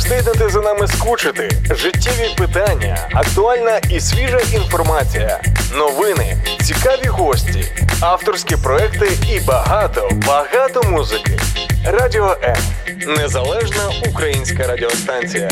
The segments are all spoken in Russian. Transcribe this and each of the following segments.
встигнете за нами скучити, життєві питання, актуальна і свіжа інформація, новини, цікаві гості, авторські проекти і багато, багато музики. Радіо М незалежна українська радіостанція.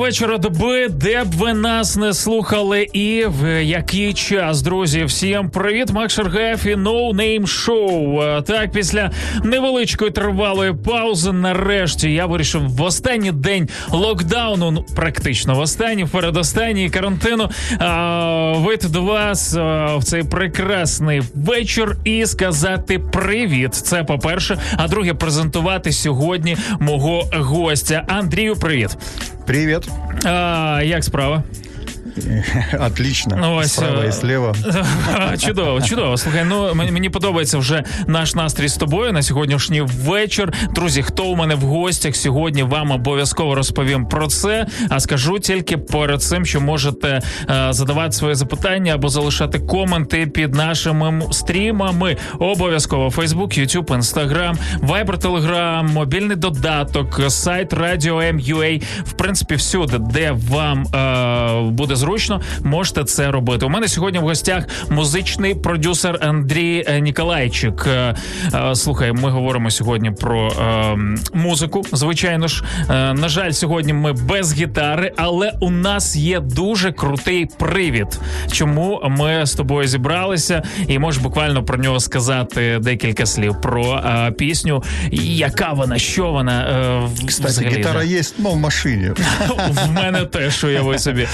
Вечора, доби, де б ви нас не слухали, і в який час, друзі, всім привіт, Макс Шаргаєв і No Name Show. Так, після невеличкої тривалої паузи, нарешті я вирішив в останній день локдауну, ну практично в останній, передостанній карантину, а, вийти до вас а, в цей прекрасний вечір і сказати привіт. Це по перше. А друге, презентувати сьогодні мого гостя. Андрію, привіт. Привет. А, Як справа? Отлично. Ну, ось, Справа і слева. Чудово, чудово. Слухай, ну мені мені подобається вже наш настрій з тобою на сьогоднішній вечір. Друзі, хто у мене в гостях сьогодні? Вам обов'язково розповім про це. А скажу тільки перед цим, що можете е, задавати свої запитання або залишати коменти під нашими стрімами. Обов'язково Facebook, YouTube, Instagram, Viber, Telegram, мобільний додаток, сайт Radio M.ua. В принципі, всюди, де вам е, буде зручно, можете це робити. У мене сьогодні в гостях музичний продюсер Андрій е, Ніколайчик. Е, е, Слухай, ми говоримо сьогодні про музику. Звичайно ж, на жаль, сьогодні ми без гітари, але у нас є дуже крутий привід. Чому ми з тобою зібралися, і можеш буквально про нього сказати декілька слів про пісню, яка вона, що вона Кстати, взагалі, да. есть, но в машине. в мене теж уяви собі.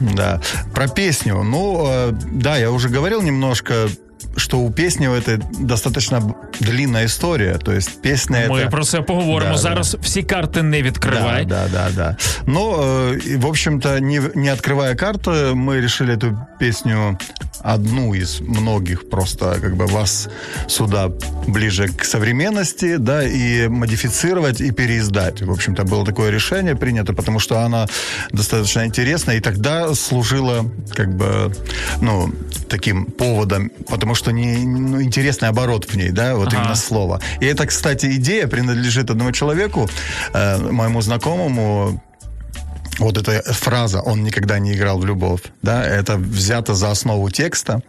Да. Про песню. Ну, э, да, я уже говорил немножко что у песни это достаточно длинная история. То есть песня Ми это... про це поговоримо. Да, Зараз всі карти не відкривай. Да, да, да, да. Но, э, в общем-то, не, не открывая карты, мы решили эту песню одну из многих просто как бы вас сюда ближе к современности, да, и модифицировать и переиздать. В общем-то, было такое решение принято, потому что она достаточно интересна, и тогда служила как бы, ну, таким поводом, потому что не, ну, интересный оборот в ней, да, вот Ага. именно слово. И это, кстати, идея принадлежит одному человеку, э, моему знакомому, вот эта фраза «он никогда не играл в любовь», да, это взято за основу текста.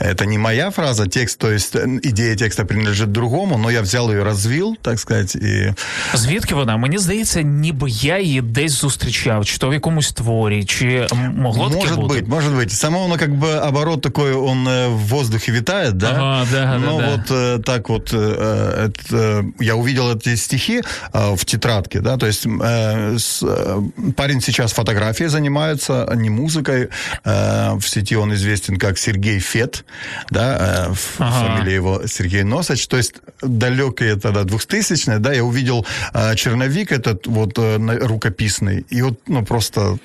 Это не моя фраза, текст, то есть э, идея текста принадлежит другому, но я взял ее, развил, так сказать, и Звідки вона? Мені здається, ніби я її десь зустрічав, чи то в якомусь творі, чи м- могло таке может бути? быть, может быть. Само оно как бы оборот такой, он э, в воздухе витает, да? Ага, да, да, Но да. вот э, так вот, э, это, я увидел эти стихи э, в тетрадке, да, то есть э, с- э, парень сейчас фотографией занимается, а не музыкой. Э, в сети он известен как Сергей Фет, да, э, Ага. фамилия его Сергей Носач. То есть далекие тогда 2000-е, да, я увидел э, черновик этот вот э, рукописный, и вот, ну, просто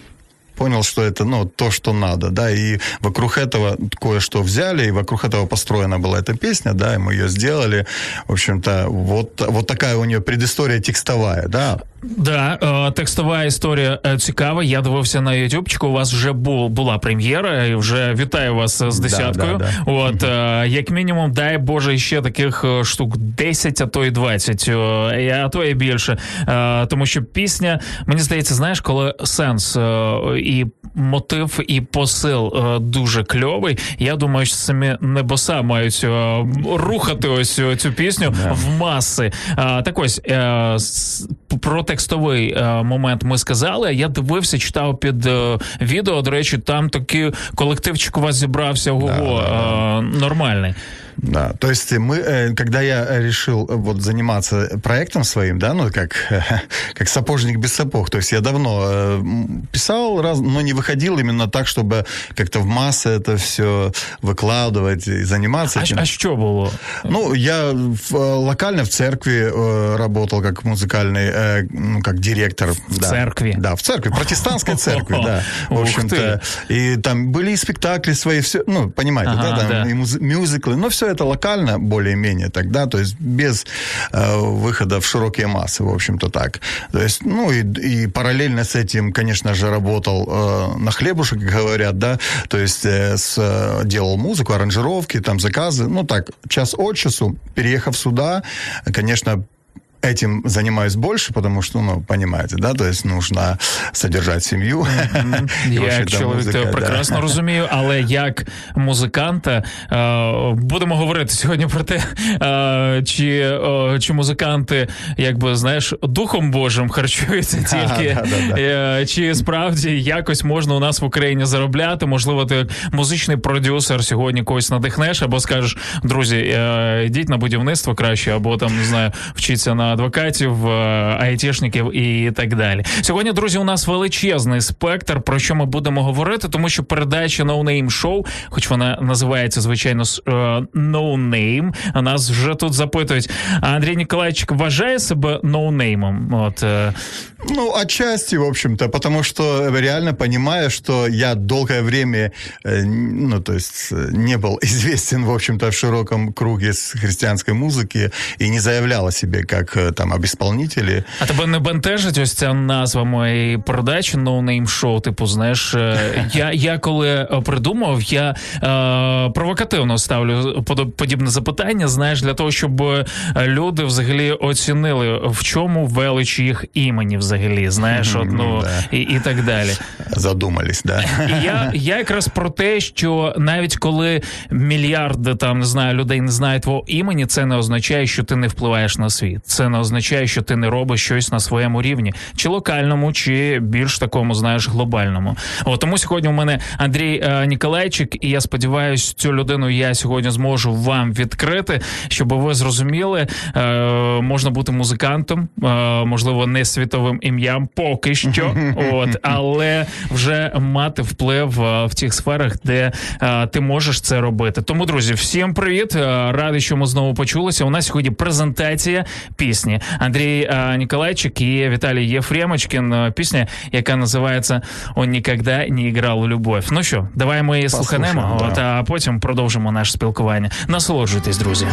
понял, что это, ну, то, что надо, да, и вокруг этого кое-что взяли, и вокруг этого построена была эта песня, да, и мы ее сделали, в общем-то, вот, вот такая у нее предыстория текстовая, да, Да, е, текстова історія е, цікава. Я дивився на ютубчику. У вас вже бу, була прем'єра, і вже вітаю вас з десяткою. да, да. От е, як мінімум, дай Боже, ще таких е, штук 10, а то й 20, е, а то і більше. Е, Тому що пісня, мені здається, знаєш, коли сенс е, і мотив, і посил е, дуже кльовий. Я думаю, що самі небоса мають е, рухати ось цю пісню в маси. Так ось е, про текстовий е, момент ми сказали. Я дивився, читав під е, відео. До речі, там такий колективчик у вас зібрався. Ого, е, нормальний. Да, то есть мы, э, когда я решил э, вот заниматься проектом своим, да, ну как как сапожник без сапог, то есть я давно э, писал, раз, но не выходил именно так, чтобы как-то в массы это все выкладывать и заниматься А, этим. а що було? Ну, я в, э, локально в церкви э, работал как музыкальный, э, ну, как директор. В церкви? Да, в церкви, протестантской церкви, да. В общем-то, и там были и спектакли свои, все, ну, понимаете, да, там да. и мюзиклы, но все это локально более-менее тогда, то есть без э, выхода в широкие массы, в общем-то так. То есть, ну и, и параллельно с этим, конечно же, работал э, на хлебушек, говорят, да, то есть э, с, э, делал музыку, аранжировки, там заказы, ну так, час от часу, переехав сюда, конечно, этим занимаюсь больше, потому что, ну, понимаете, да, то есть нужно содержать сім'ю. Я чоловік прекрасно розумію, але як музиканта будемо говорити сьогодні про те, чи чи музиканти, якби знаєш, духом Божим харчуються тільки, чи справді якось можна у нас в Україні заробляти? Можливо, ти музичний продюсер сьогодні когось надихнеш, або скажеш, друзі, йдіть на будівництво краще, або там не знаю, вчіться на адвокатів, е, айтішників і так далі. Сьогодні, друзі, у нас величезний спектр, про що ми будемо говорити, тому що передача No Name Show, хоч вона називається звичайно е, No Name, а нас вже тут запитують. Андрій Ніколаївич вважає себе ноунеймом? От е, ну отчасти, в общем-то, потому что реально понимаю, что я долгое время, ну то есть не был известен, в общем-то, в широком круге с христианской музыки и не заявлял о себе как там об исполнителі. А тебе не бентежить ось ця назва моєї передачі No Name Show, Типу, знаєш, е, я я коли е, придумав, я е, провокативно ставлю подібне запитання. Знаєш, для того, щоб е, люди взагалі оцінили в чому велич їх імені, взагалі, знаєш, от, ну да. і і так далі. Задумались, да. І я я якраз про те, що навіть коли мільярди там не знаю людей не знають твого імені, це не означає, що ти не впливаєш на світ. Це не не означає, що ти не робиш щось на своєму рівні, чи локальному, чи більш такому, знаєш, глобальному. От тому сьогодні у мене Андрій е, Ніколайчик, і я сподіваюся, цю людину я сьогодні зможу вам відкрити, щоб ви зрозуміли, е, можна бути музикантом, е, можливо, не світовим ім'ям, поки що, от але вже мати вплив е, в тих сферах, де е, ти можеш це робити. Тому, друзі, всім привіт! Е, радий, що ми знову почулися. У нас сьогодні презентація пісні пісні. Андрій а, Ніколайчик і Віталій Єфремочкін. Пісня, яка називається Он ніколи не грав у любов. Ну що, давай ми її слуханемо, да. от, а потім продовжимо наше спілкування. Насолоджуйтесь, друзі.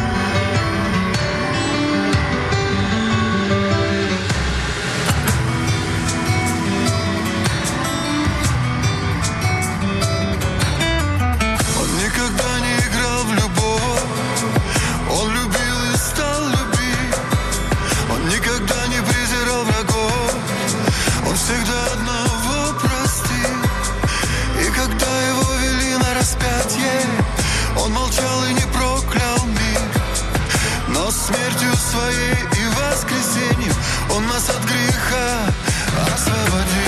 смертью своей и воскресеньем Он нас от греха освободил.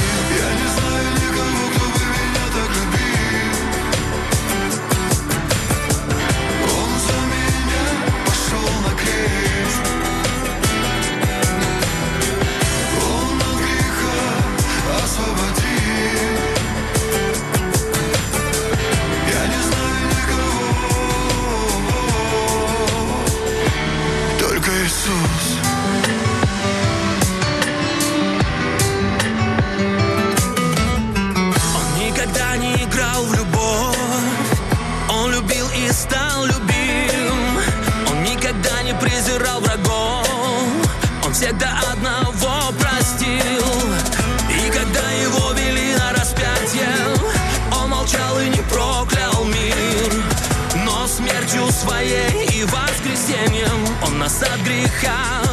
греха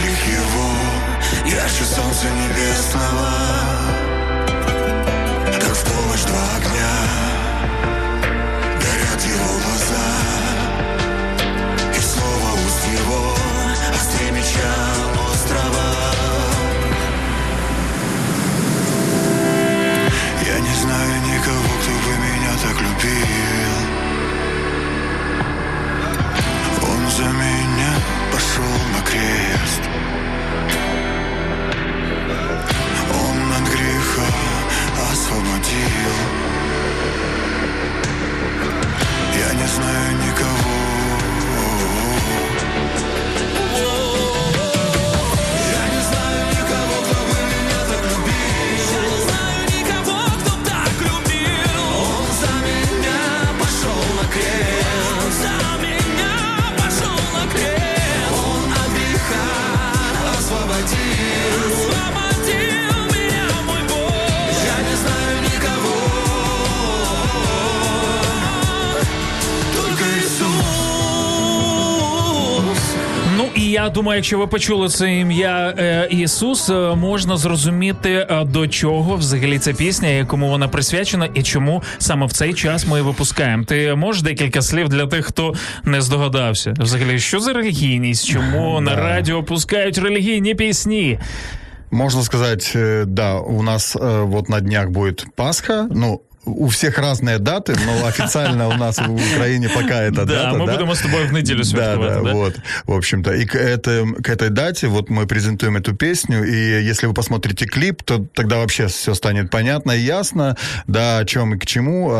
крик его Ярче солнца небесного. Как в полночь два огня Горят его глаза. И слово уст его Острее меча острова. Я не знаю никого, кто бы меня так любил. Он за меня пошел на крест. Он от греха освободил. Я не знаю никого. Я думаю, якщо ви почули це ім'я е, Ісус, е, можна зрозуміти е, до чого взагалі ця пісня, якому вона присвячена, і чому саме в цей час ми її випускаємо. Ти можеш декілька слів для тих, хто не здогадався? Взагалі, що за релігійність? Чому на радіо пускають релігійні пісні? Можно сказать, э, да, у нас вот на днях будет Пасха, ну, у всех разные даты, но официально у нас в Украине пока это Да, дата. мы да? будем с тобой в неделю Да, да, да? вот, в общем-то. И к, это, к этой дате вот мы презентуем эту песню, и если вы посмотрите клип, то тогда вообще все станет понятно и ясно, да, о чем и к чему,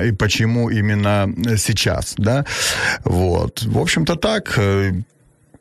и почему именно сейчас, да. Вот. В общем-то так.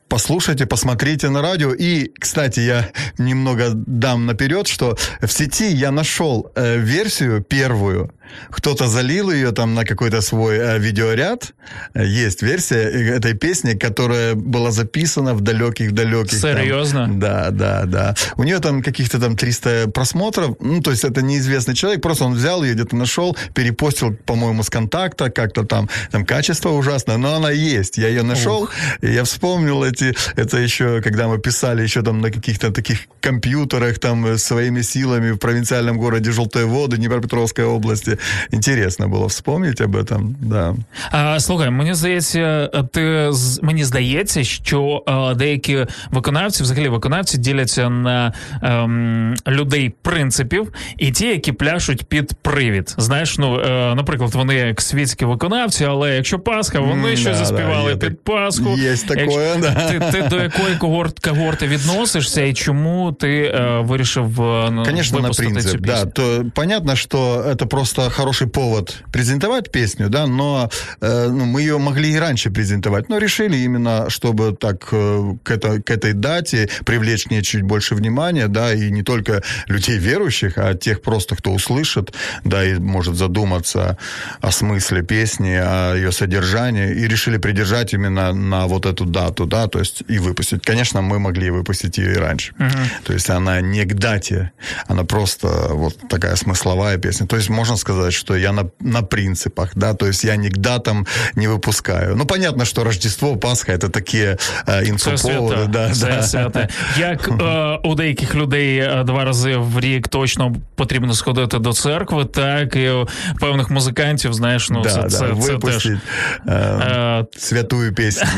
Послушайте, посмотрите на радио. И, кстати, я немного дам наперед, что в сети я нашел э, версию первую. Кто-то залил ее там на какой-то свой э, видеоряд. Есть версия этой песни, которая была записана в далеких-далеких... там- Серьезно? Да, да, да. У нее там каких-то там 300 просмотров. Ну, то есть это неизвестный человек. Просто он взял ее, где-то нашел, перепостил, по-моему, с контакта, как-то там, там качество ужасное, но она есть. Я ее нашел, и я вспомнил эти, это еще, когда мы писали еще там на каких-то таких компьютерах, там, э, своими силами в провинциальном городе Желтые воды, Днепропетровской области. Интересно было вспомнить об этом, да. А, слухай, мені здається, ти з- мені здається, що е, деякі виконавці, взагалі виконавці, діляться на ем, людей принципів і ті, які пляшуть під привід. Знаєш, ну е, наприклад, вони як світські виконавці, але якщо Пасха, вони М, щось да, да, заспівали є під так- Пасху. є такое, Якщо- да. Ти, ти до якої когорт, когорти відносишся, і чому ти е, вирішив е, ну, Конечно, на випустити принцип, цю пісню? да. То понятно, что это просто хороший повод презентовать песню, да, но э, ну, мы ее могли и раньше презентовать, но решили именно, чтобы так э, к, это, к этой дате привлечь к ней чуть больше внимания, да, и не только людей верующих, а тех просто, кто услышит, да, и может задуматься о смысле песни, о ее содержании, и решили придержать именно на вот эту дату, да, то есть и выпустить. Конечно, мы могли выпустить ее и раньше. То есть она не к дате, она просто вот такая смысловая песня. То есть можно сказать, что я на, на принципах, да, то есть я ни к датам не выпускаю. Ну, понятно, что Рождество, Пасха это такие э, Це инфоповоды, свята, да, це да. свята. Як е, у деяких людей е, два рази в рік точно потрібно сходити до церкви, так і у певних музикантів, знаєш, ну да, це, да, це, це теж. выпустить э, Е, святую песню.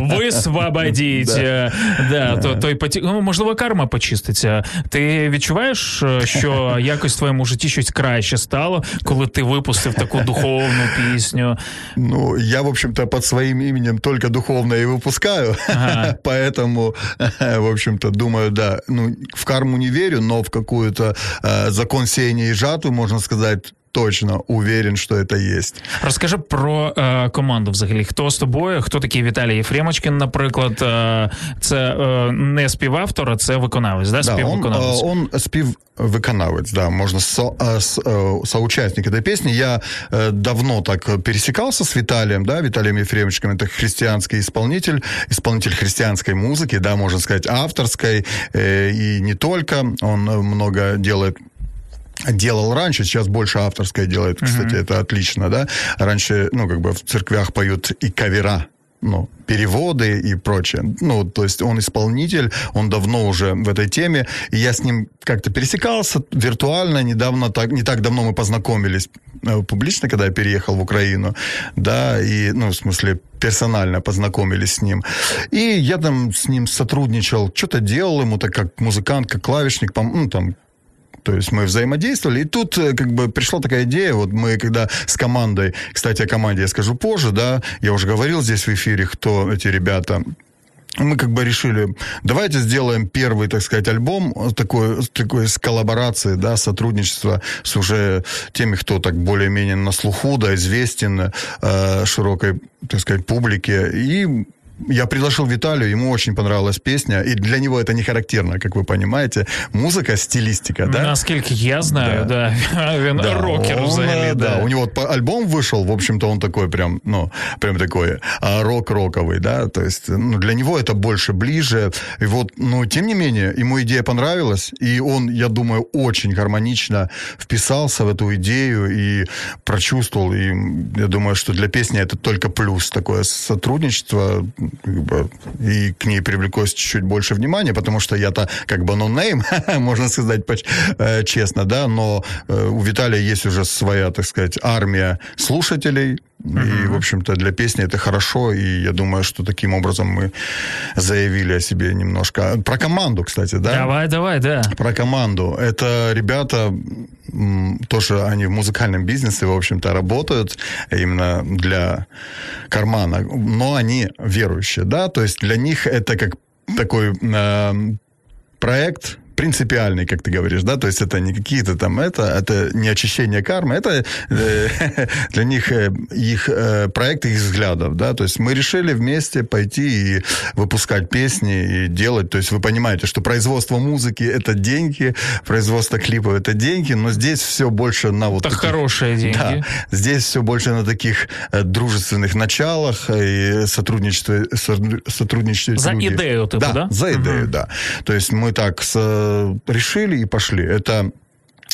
Висвободіть. Е, да, то, той поті... ну, можливо, карма почиститься. Ти відчуваєш, е, що якось в твоєму житті щось краще стало, коли ти випустив таку духовну пісню? Ну, я, в общем-то, под своим именем только духовное и выпускаю. Ага. Поэтому, в общем-то, думаю, да, ну, в карму не верю, но в какую-то э, закон сеяния и жатвы, можно сказать, точно уверен, что это есть. Розкажи про е, команду взагалі. Хто з тобою? Хто такий Віталій Єфремочкін, наприклад? Е, це е, не співавтор, а це виконавець, да? Да, он, співвиконавець. э, он спив виконавець, да, можно со, э, с- э, соучастник этой песни. Я э, давно так пересекался с Виталием, да, Виталием Ефремовичем, это христианский исполнитель, исполнитель христианской музыки, да, можно сказать, авторской, э, и не только, он э, много делает делал раньше, сейчас больше авторское делает, кстати, это отлично, да. Раньше, ну, как бы в церквях поют и кавера, ну, переводы и прочее. Ну, то есть он исполнитель, он давно уже в этой теме, и я с ним как-то пересекался виртуально, недавно, так, не так давно мы познакомились э, публично, когда я переехал в Украину, да, и, ну, в смысле, персонально познакомились с ним. И я там с ним сотрудничал, что-то делал ему, так как музыкант, как клавишник, ну, там, то есть мы взаимодействовали, и тут э, как бы пришла такая идея, вот мы когда с командой, кстати, о команде я скажу позже, да, я уже говорил здесь в эфире, кто эти ребята, мы как бы решили, давайте сделаем первый, так сказать, альбом э, такой, такой с коллаборацией, да, сотрудничество с уже теми, кто так более-менее на слуху, да, известен э, широкой, так сказать, публике. И я предложил Виталию, ему очень понравилась песня, и для него это не характерно, как вы понимаете. Музыка, стилистика, да? Наскільки я знаю, да. він Да, рокер он, взагалі. э, Да. да. У него вот по- альбом вышел, в общем-то, он такой прям, ну, прям такой а, рок-роковый, да, то есть, ну, для него это больше ближе. И вот, ну, тем не менее, ему идея понравилась, и он, я думаю, очень гармонично вписался в эту идею и прочувствовал, и я думаю, что для песни это только плюс, такое сотрудничество, как бы, и к ней привлеклось чуть-чуть больше внимания, потому что я-то как бы нонейм, можно сказать э, честно, да, но э, у Виталия есть уже своя, так сказать, армия слушателей, и, в общем-то, для песни это хорошо, и я думаю, что таким образом мы заявили о себе немножко. Про команду, кстати, да? Давай, давай, да. Про команду. Это ребята, тоже они в музыкальном бизнесе, в общем-то, работают именно для кармана, но они верующие, да, то есть для них это как такой э, проект, принципиальный, как ты говоришь, да, то есть это не какие-то там, это, это не очищение кармы, это э, для них э, их э, проект их взглядов, да, то есть мы решили вместе пойти и выпускать песни и делать, то есть вы понимаете, что производство музыки это деньги, производство клипов это деньги, но здесь все больше на вот это таких, хорошие деньги. Да, здесь все больше на таких э, дружественных началах и сотрудничестве, сотрудничестве. За люди. идею, типа, да? Да, за идею, угу. да. То есть мы так с решили и пошли. Это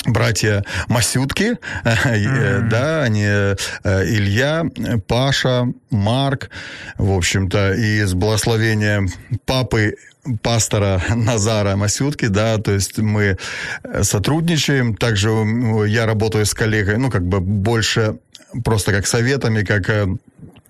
братья Масютки, mm-hmm. да, они э, Илья, Паша, Марк, в общем-то, и с благословения папы пастора Назара Масютки, да, то есть мы сотрудничаем, также я работаю с коллегой, ну, как бы больше просто как советами, как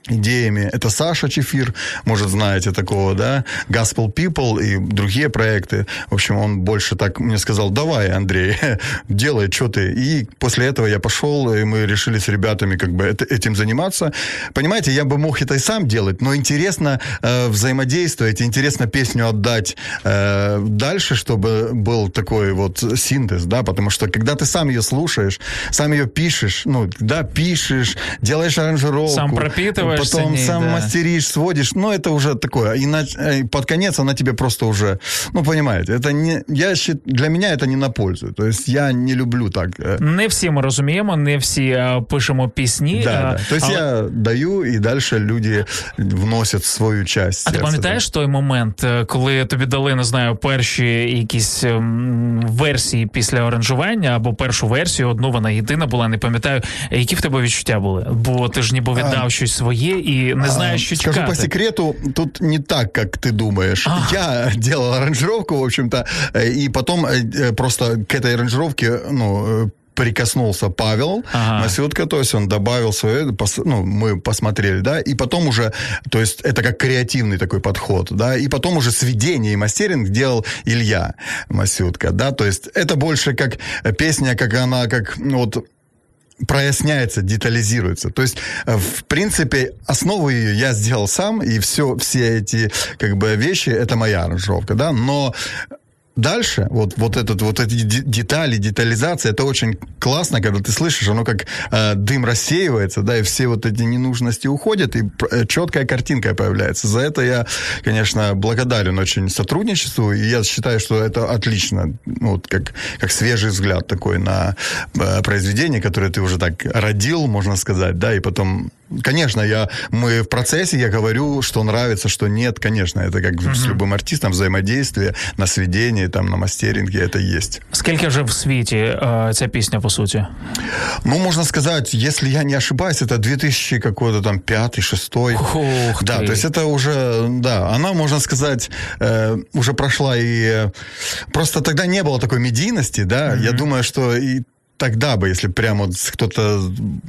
идеями. Это Саша Чефир, может, знаете такого, да, Gospel People и другие проекты. В общем, он больше так мне сказал, давай, Андрей, делай, что ты. И после этого я пошел, и мы решили с ребятами как бы этим заниматься. Понимаете, я бы мог это и сам делать, но интересно э, взаимодействовать, интересно песню отдать э, дальше, чтобы был такой вот синтез, да, потому что когда ты сам ее слушаешь, сам ее пишешь, ну, да, пишешь, делаешь аранжировку. Сам пропитываешь потом ней, сам да. мастеришь, сводишь. Ну, это уже такое. И на, э, под конец она тебе просто уже... Ну, понимаете, это не... Я счит, для меня это не на пользу. То есть я не люблю так. Э. Не всі ми розуміємо, не всі а, пишемо пісні. Да, а, да. То есть але... я даю, і далі люди вносять свою часть. А ти пам'ятаєш той момент, е, коли тобі дали, не знаю, перші якісь ем, версії після оранжування або першу версію, одну вона єдина була, не пам'ятаю, які в тебе відчуття були? Бо ти ж ніби віддав а... щось своє, є і не знаєш, що Скажу чекати. по секрету, тут не так, как ты думаешь. А. Я делал аранжировку, в общем-то, и потом просто к этой аранжировке, ну, прикоснулся Павел ага. Масютка, то есть он добавил свое, ну, мы посмотрели, да, и потом уже, то есть это как креативный такой подход, да, и потом уже сведение и мастеринг делал Илья Масютка, да, то есть это больше как песня, как она, как, ну, вот, проясняется, детализируется. То есть, э, в принципе, основу ее я сделал сам, и все, все эти как бы вещи, это моя аранжировка, да, но Дальше, вот, вот, этот, вот эти детали, детализация, это очень классно, когда ты слышишь, оно как э, дым рассеивается, да, и все вот эти ненужности уходят, и э, четкая картинка появляется. За это я, конечно, благодарен очень сотрудничеству, и я считаю, что это отлично, вот как, как свежий взгляд такой на э, произведение, которое ты уже так родил, можно сказать, да, и потом Конечно, я, мы в процессе, я говорю, что нравится, что нет, конечно, это как mm-hmm. с любым артистом взаимодействие на сведении, там, на мастеринге, это есть. Сколько же в свете э, ця песня, по сути? Ну, можно сказать, если я не ошибаюсь, это 2000 какой-то там пятый, шестой. Ух да, ты. то есть это уже, да, она, можно сказать, э, уже прошла и... Э, просто тогда не было такой медийности, да, mm-hmm. я думаю, что и тогда бы, если прямо вот кто-то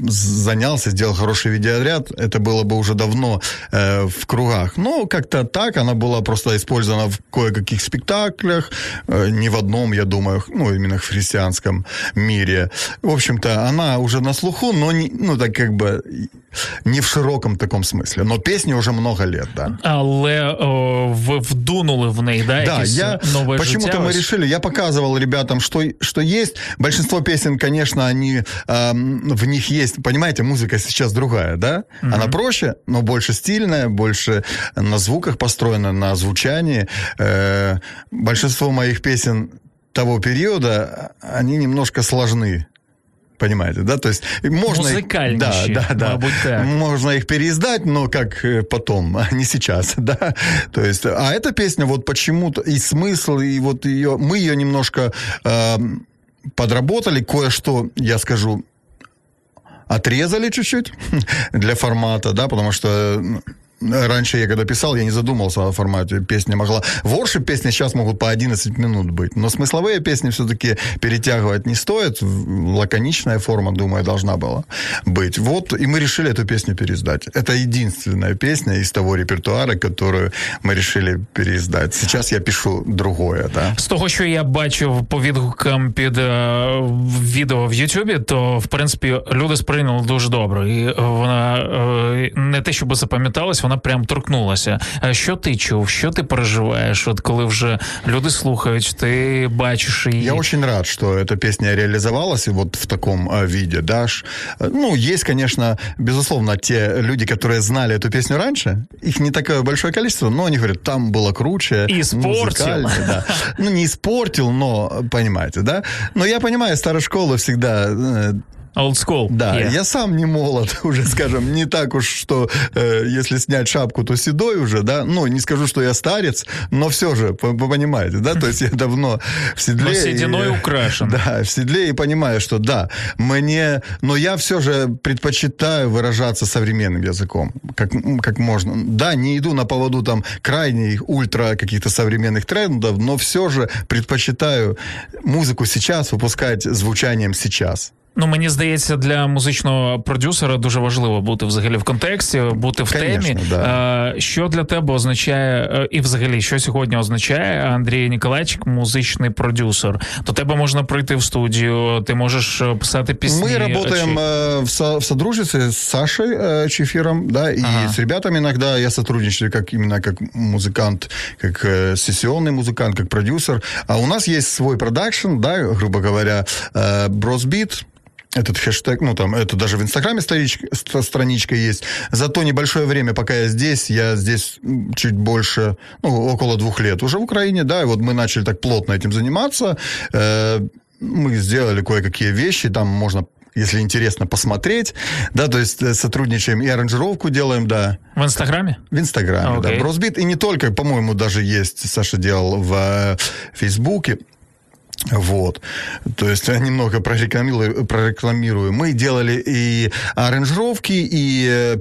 занялся, сделал хороший видеоряд, это было бы уже давно э, в кругах. Но как-то так, она была просто использована в кое-каких спектаклях, э, не в одном, я думаю, ну, именно в христианском мире. В общем-то, она уже на слуху, но не, ну, так как бы не в широком таком смысле. Но песни уже много лет, да. Але о, ви вдунули в неї, да, да я, новое Почему-то мы решили, я показывал ребятам, что, что есть. Большинство песен, конечно, они, эм, в них есть, понимаете, музыка сейчас другая, да? Mm-hmm. Она проще, но больше стильная, больше на звуках построена, на звучании. Э, большинство моих песен того периода, они немножко сложны Понимаете, да? То есть можно да, да, да, так. можно их переиздать, но как э, потом, а не сейчас, да. То есть, а эта песня вот почему-то и смысл и вот ее, мы ее немножко э, подработали, кое-что, я скажу, отрезали чуть-чуть для формата, да, потому что раньше я когда писал, я не задумался о формате. Песня могла... Воршип песни сейчас могут по 11 минут быть, но смысловые песни все-таки перетягивать не стоит. Лаконичная форма, думаю, должна была быть. Вот, и мы решили эту песню переиздать. Это единственная песня из того репертуара, которую мы решили переиздать. Сейчас я пишу другое, да. З того, що я бачив по відгукам під е, відео в Ютубі, то в принципі люди сприйняли дуже добре. І вона е, не те, щоб запам'яталась, вона прям торкнулася. А Що ти чув? Що ти переживаєш? От коли вже люди слухають, ти бачиш її. Я очень рад, что эта песня реализовалась вот в таком э, виде, да. Ш- э, Ну, есть, конечно, безусловно, те люди, которые знали эту песню раньше, их не такое большое количество, но они говорят, там было круче. Испортил. музыкальнее, Да. Ну, не испортил, но, понимаете, да. Но я понимаю, старая школа всегда э, Old school. да, Є. я сам не молод, уже, скажем, не так уж, что э, если снять шапку, то седой уже, да. Ну, не скажу, что я старец, но все же, по- понимаете, да, то есть я давно в седле. Но сединой и- украшен. Да, в седле и понимаю, что да, мне, но я все же предпочитаю выражаться современным языком, как, как можно. Да, не иду на поводу там крайних, ультра каких-то современных трендов, но все же предпочитаю музыку сейчас выпускать звучанием сейчас. Ну, мені здається, для музичного продюсера дуже важливо бути взагалі в контексті, бути в Конечно, темі. да. Е, Що для тебе означає, е, і взагалі, що сьогодні означає Андрій Ніколайчик, музичний продюсер? До тебе можна прийти в студію, ти можеш е, писати пісні. Мы работаем чи- э, в, со- в содружестве с Сашей э, Чефиром, да, и Ага. с ребятами иногда я сотрудничаю как именно как музыкант, как э, сессионный музыкант, как продюсер. А у нас есть свой продакшн, да, грубо говоря, э, Бросбит, Этот хэштег, ну там, это даже в Инстаграме страничка, ст- страничка есть. За то небольшое время, пока я здесь, я здесь чуть больше, ну, около двух лет уже в Украине, да, и вот мы начали так плотно этим заниматься. Э, мы сделали кое-какие вещи, там можно если интересно посмотреть, да, то есть э, сотрудничаем и аранжировку делаем, да, В інстаграмі? в Инстаграме, Окей. да, Бросбит, и не только, по-моему, даже есть, Саша делал в э, Фейсбуке, вот. То есть немного прорекламирую, прорекламирую. Мы делали и аранжировки, и э,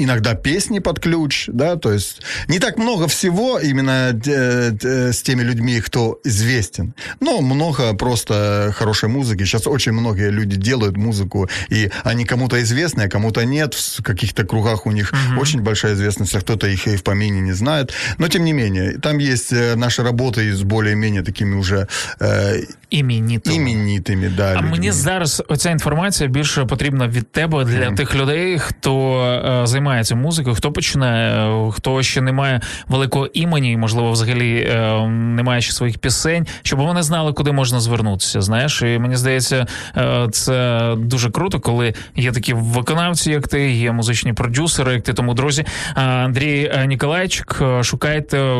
иногда песни под ключ, да, то есть не так много всего именно э, э, с теми людьми, кто известен, но много просто хорошей музыки. Сейчас очень многие люди делают музыку, и они кому-то известны, а кому-то нет. В каких-то кругах у них очень большая известность, а кто-то их и в помине не знает. Но тем не менее, там есть э, наши работы с более-менее такими уже э, Іменітого. именитыми, да, А людьми. мені зараз оця інформація більше потрібна від тебе для тих людей, хто е, займається музикою, хто починає, е, хто ще не має великого імені, можливо, взагалі е, не має ще своїх пісень, щоб вони знали, куди можна звернутися. Знаєш, і мені здається, е, це дуже круто, коли є такі виконавці, як ти, є музичні продюсери, як ти. Тому, друзі, Андрій Ніколайчик, шукайте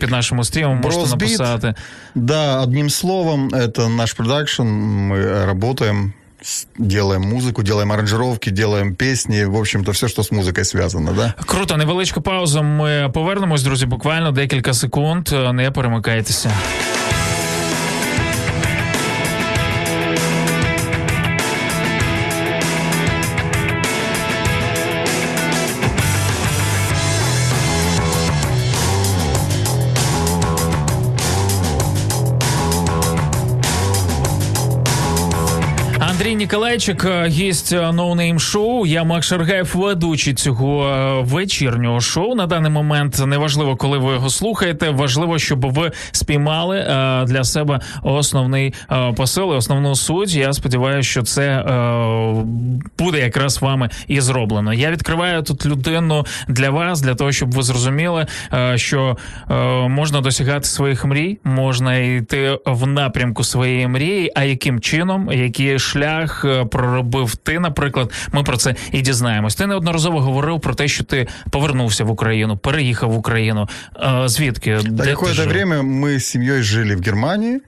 під нашим стрімом, можете написати. Да, одним словом, это наш продакшн. Мы работаем, делаем музыку, делаем аранжировки, делаем песни. В общем-то, все, что с музикою связано, да? Круто, невеличка пауза. Ми повернемось, друзі, буквально декілька секунд. Не перемикайтеся. Ніколайчик, е, гість No Name Я Макс Шаргаєв, ведучий цього е, вечірнього шоу. На даний момент неважливо, коли ви його слухаєте. Важливо, щоб ви спіймали е, для себе основний посил і основну суть. Я сподіваюся, що це буде якраз вами і зроблено. Я відкриваю тут людину для вас, для того, щоб ви зрозуміли, що можна досягати своїх мрій, можна йти в напрямку своєї мрії. А яким чином, який шлях е, проробив ти, наприклад, ми про це і дізнаємось. Ти неодноразово говорив про те, що ти повернувся в Україну, переїхав в Україну. Е, Звідки? Де ти какое-то жив? время мы с семьей жили в Германии.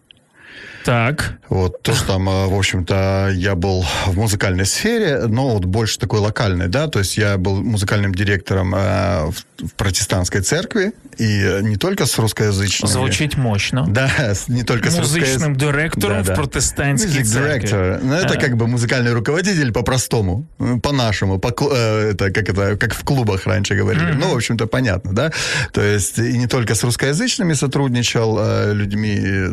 Так. Вот, то, что там, э, в общем-то, я был в музыкальной сфере, но вот больше такой локальной, да, то есть я был музыкальным директором э, в, в протестантской церкви, и не только с русскоязычными. Звучит мощно. Да, не только с Музычным директором Да, да. в протестантской Music церкви. director. Ну, это А. как бы музыкальный руководитель по-простому, э, по-нашему, по, э, это как это, как в клубах раньше говорили. Ну, в общем-то, понятно, да. То есть и не только с русскоязычными сотрудничал э, людьми.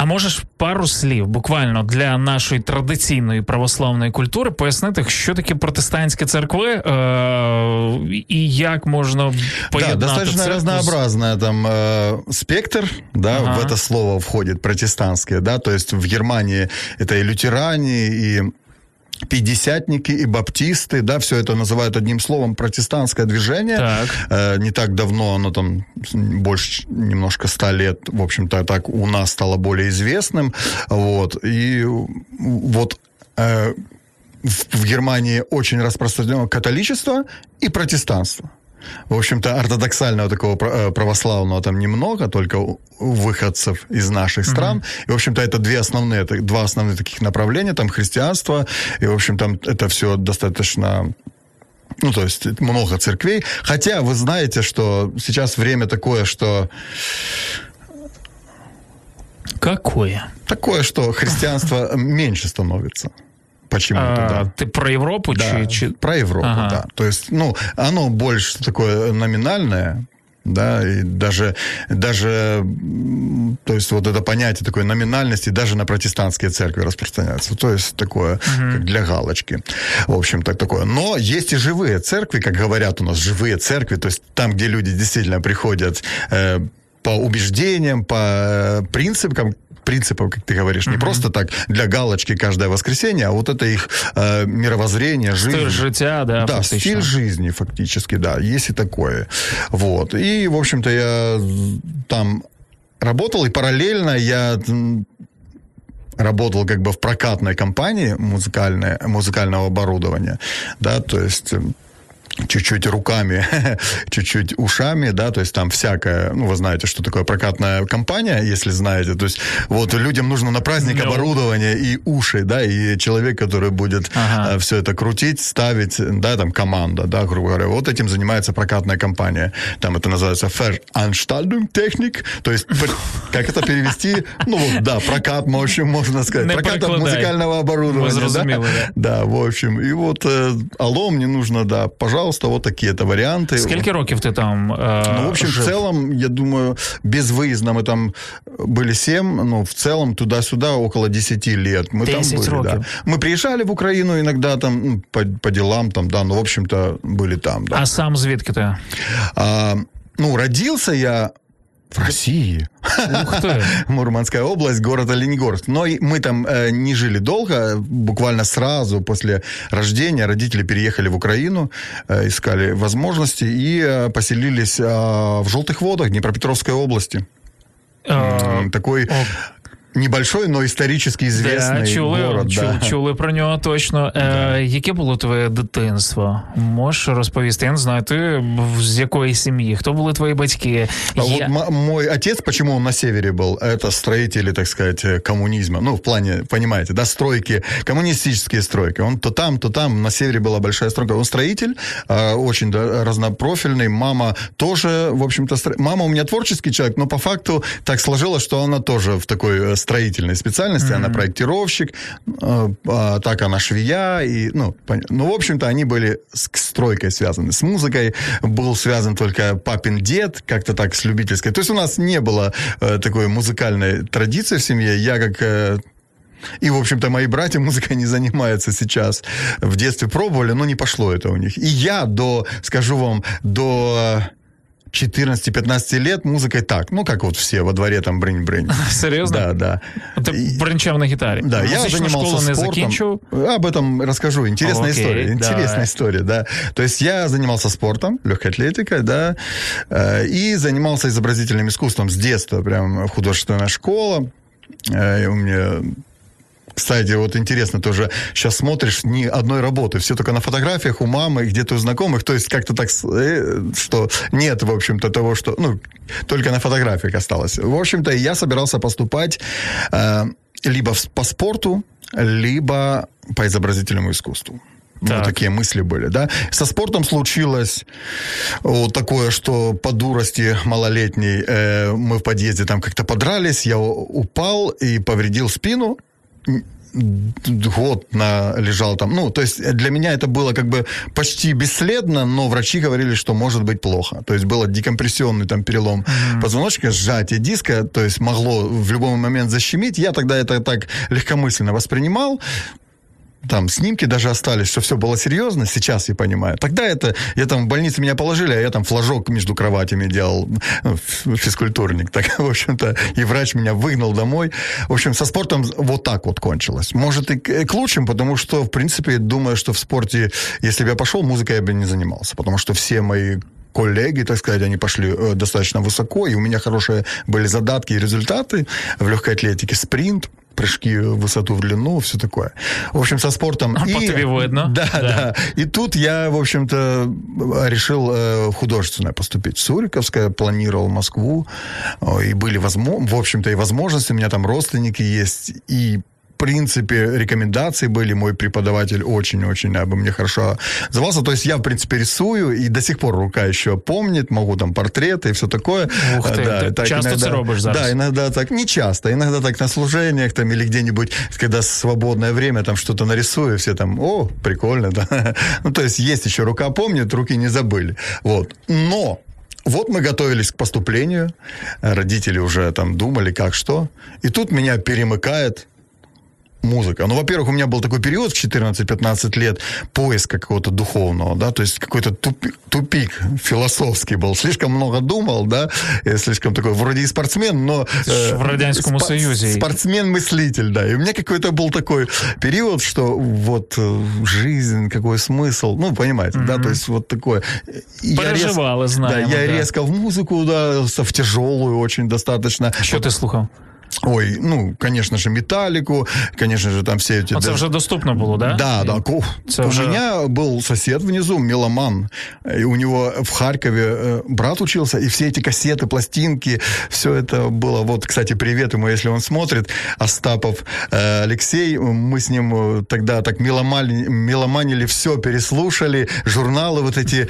э, А можеш пару слів буквально для нашої традиційної православної культури пояснити, що таке протестантські церкви е- і як можна Да, поєднати достаточно церкву з- разнообразная там э, спектр, да, Ага. в это слово входит протестантские, да, то есть в Германии это и лютеране, и пятидесятники, и баптисты, да, все это называют одним словом протестантское движение. Так. Э, не так давно, оно там больше немножко ста лет, в общем-то, так у нас стало более известным, вот, и вот э, в, в Германии очень распространено католичество и протестанство. В общем-то, ортодоксального такого э, православного там немного, только выходцев из наших стран. И, в общем-то, это две основные, это два основных таких направления, там христианство, и, в общем, там это все достаточно ну, то есть много церквей. Хотя вы знаете, что сейчас время такое, что Какое? такое, что христианство меньше становится. Почему-то, А, да. Ти про Європу Да, чи. Про Европу, Ага. да. То есть, ну, оно больше такое номинальное, да, и даже, даже, то есть вот это понятие такой номинальности даже на протестантские церкви распространяется. То есть такое, как для галочки. В общем, так такое. Но есть и живые церкви, как говорят у нас, живые церкви, то есть там, где люди действительно приходят э, по убеждениям, по э, принципам, принципам, как ты говоришь, не просто так для галочки каждое воскресенье, а вот это их э, мировоззрение, жизнь. Стиль життя, да, Да, фактично. стиль жизни фактически, да, есть и такое. Вот. И, в общем-то, я там работал, и параллельно я работал как бы в прокатной компании музыкальной, музыкального оборудования, да, то есть чуть-чуть руками, чуть-чуть ушами, да, то есть там всякое, ну, вы знаете, что такое прокатная компания, если знаете, то есть вот людям нужно на праздник No. оборудование и уши, да, и человек, который будет Ага. все это крутить, ставить, да, там команда, да, грубо говоря, вот этим занимается прокатная компания, там это называется Veranstaltung Technik, то есть, как это перевести, ну, вот, да, прокат, в общем, можно сказать, Не прокат музыкального оборудования. Да, в общем, и вот, э, алло, мне нужно, да, пожалуйста, вот такие-то варианты. Скільки років ти там? Е, Ну, в общем, жив? в целом, я думаю, безвыездно мы там были 7, ну, в целом туда-сюда около 10 лет. Мы 10 там были, років. да. Мы приезжали в Украину иногда там ну, по, по делам, там, да, ну, в общем-то, были там, да. А сам звідки ти? А, ну, родился я в России. Ух ти. Мурманская область, город Оленегорск. Но мы там э, не жили долго, буквально сразу после рождения родители переехали в Украину, э, искали возможности и э, поселились э, в Желтых водах Днепропетровской области. М, Такой. небольшой, но исторически известный Да, чули, город. чули, да. чули про нього точно. Е, яке було твоє дитинство? Можеш розповісти? Я не знаю, ти б- з якої сім'ї? Хто були твої батьки? А Я- Вот м- мой отец, почему он на севере был, это строители, так сказать, э, коммунизма. Ну, в плане, понимаете, да, стройки, коммунистические стройки. Он то там, то там, на севере была большая стройка. Он строитель, э, очень да, разнопрофильный. Мама тоже, в общем-то, стро... мама у меня творческий человек, но по факту так сложилось, что она тоже в такой э, строительной специальности. Она проектировщик, э, а так она швея. И, ну, пон- ну, в общем-то, они были с стройкой связаны. С музыкой был связан только папин дед, как-то так с любительской. То есть у нас не было э, такой музыкальной традиции в семье. Я как э, и, в общем-то, мои братья музыкой не занимаются сейчас. В детстве пробовали, но не пошло это у них. И я до, скажу вам, до 14-15 лет музыкой так. Ну, как вот все во дворе там брынь-брынь. Серйозно? Да, да. Ти И- бренчав на гітарі? да, я Музичну занимался школу не спортом. закінчив? Об этом расскажу. Интересная Окей, история. Интересная давай. история, да. То есть я занимался спортом, легкой атлетикой, да, э, и занимался изобразительным искусством с детства. Прям художественная школа. Э, и у меня кстати, вот интересно тоже, сейчас смотришь ни одной работы, все только на фотографиях у мамы, где-то у знакомых, то есть как-то так, э, что нет, в общем-то, того, что, ну, только на фотографиях осталось. В общем-то, я собирался поступать э, либо по спорту, либо по изобразительному искусству. Так. Ну, такие мысли были, да. Со спортом случилось вот такое, что по дурости малолетней э, мы в подъезде там как-то подрались, я упал и повредил спину год на, лежал там. Ну, то есть для меня это было как бы почти бесследно, но врачи говорили, что может быть плохо. То есть было декомпрессионный там перелом mm-hmm. позвоночника, сжатие диска, то есть могло в любой момент защемить. Я тогда это так легкомысленно воспринимал там снимки даже остались, что все было серьезно, сейчас я понимаю. Тогда это, я там в больнице меня положили, а я там флажок между кроватями делал, ну, физкультурник. Так, в общем-то, и врач меня выгнал домой. В общем, со спортом вот так вот кончилось. Может, и к, лучшему, потому что, в принципе, думаю, что в спорте, если бы я пошел, музыкой я бы не занимался, потому что все мои коллеги, так сказать, они пошли э, достаточно высоко, и у меня хорошие были задатки и результаты в легкой атлетике, спринт, прыжки в высоту, в длину, все такое. В общем, со спортом. А и, по тебе видно. Да, да, да. И тут я, в общем-то, решил э, художественное поступить. Суриковское, планировал Москву. И были, возможно, в общем-то, и возможности. У меня там родственники есть. И принципе, рекомендации были. Мой преподаватель очень-очень обо мне хорошо звался. То есть я, в принципе, рисую, и до сих пор рука еще помнит, могу там портреты и все такое. Ух ты, да, ты так часто иногда, це зараз? Да, иногда так, не часто, иногда так на служениях там или где-нибудь, когда свободное время там что-то нарисую, все там, о, прикольно, да. Ну, то есть есть еще рука помнит, руки не забыли. Вот. Но вот мы готовились к поступлению, родители уже там думали, как что, и тут меня перемыкает музыка. Ну, во-первых, у меня был такой период в 14-15 лет поиска какого-то духовного, да, то есть какой-то тупик, тупик философский был. Слишком много думал, да, и слишком такой, вроде и спортсмен, но... Э, в Радянском спа- Союзе. Спортсмен-мыслитель, да. И у меня какой-то был такой период, что вот э, жизнь, какой смысл, ну, понимаете, mm-hmm. да, то есть вот такое. Переживал, рез... знаем. Да, я да. резко в музыку, удался, в тяжелую очень достаточно. Что вот. ты слухал? Ой, ну, конечно же, металлику, конечно же, там все эти... А це вже доступно было, да? Да, да. Це у вже... меня был сосед внизу, меломан. И у него в Харькове э, брат учился, и все эти кассеты, пластинки, все это было... Вот, кстати, привет ему, если он смотрит, Остапов э, Алексей. Мы с ним э, тогда так меломани, меломанили все, переслушали. Журналы вот эти,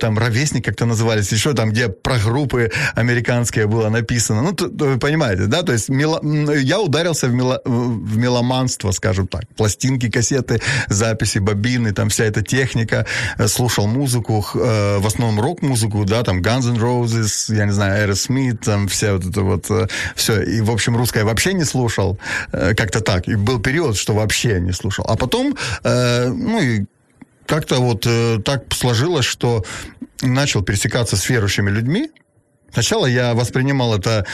там, «Ровесник» как-то назывались, еще там, где про группы американские было написано. Ну, то, то, вы понимаете, да? То есть мело... я ударился в, мело... в меломанство, скажем так. Пластинки, кассеты, записи, бобины, там вся эта техника. Э, слушал музыку, э, в основном рок-музыку, да, там Guns N' Roses, я не знаю, Aerosmith, там все вот это вот, э, все. И, в общем, русское вообще не слушал, как-то так. И был период, что вообще не слушал. А потом, ну и как-то вот так сложилось, что начал пересекаться с верующими людьми, Сначала я воспринимал это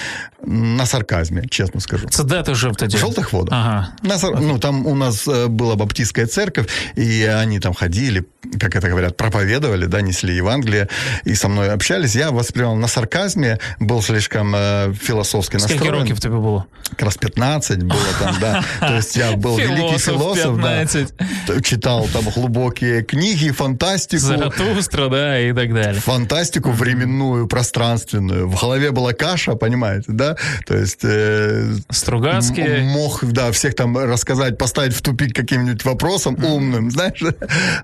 на сарказме, честно скажу. Це де ти жив тоді? В Желтых водах. Ага. На, ну, там у нас э, была баптистская церковь, и они там ходили, как это говорят, проповедовали, да, несли Евангелие, и со мной общались. Я воспринимал на сарказме, был слишком э, философски настроен. Сколько років тебе было? Как раз 15 было там, да. То есть я был великий философ, да. Читал там глубокие книги, фантастику. Заратустра, да, и так далее. Фантастику временную, пространственную в голове была каша, понимаете, да? То есть... Э, Стругацкие. Мог, да, всех там рассказать, поставить в тупик каким-нибудь вопросом умным, знаешь?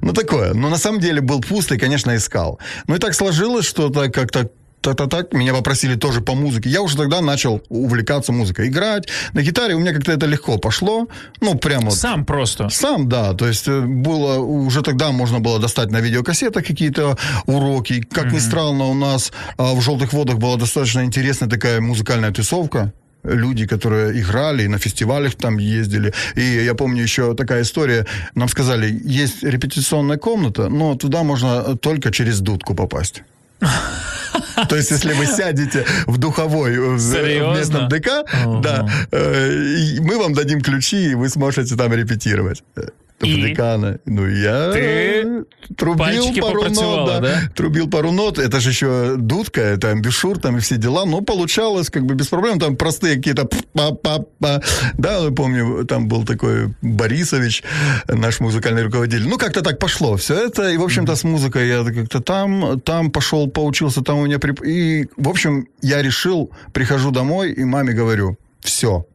ну, такое. Но на самом деле был пустый, конечно, искал. Ну, и так сложилось, что так как-то так, так, меня попросили тоже по музыке. Я уже тогда начал увлекаться музыкой. Играть на гитаре у меня как-то это легко пошло. Ну, прямо... Сам просто? Сам, да. То есть э, было... Уже тогда можно было достать на видеокассетах какие-то уроки. Как mm-hmm. ни странно, у нас а, в «Желтых водах» была достаточно интересная такая музыкальная тусовка люди, которые играли, на фестивалях там ездили. И я помню еще такая история. Нам сказали, есть репетиционная комната, но туда можно только через дудку попасть. То есть, если вы сядете в духовой в, в местном ДК, да, э, мы вам дадим ключи, и вы сможете там репетировать. И? Ну, я Ты трубил пару нот, да, да? Трубил пару нот. Это же еще дудка, это амбишур, там и все дела. Но получалось как бы без проблем. Там простые какие-то. Да, я помню, там был такой Борисович, наш музыкальный руководитель. Ну, как-то так пошло все это. И, в общем-то, с музыкой я как-то там, там пошел, поучился, там у меня... Прип... И, в общем, я решил, прихожу домой и маме говорю, все,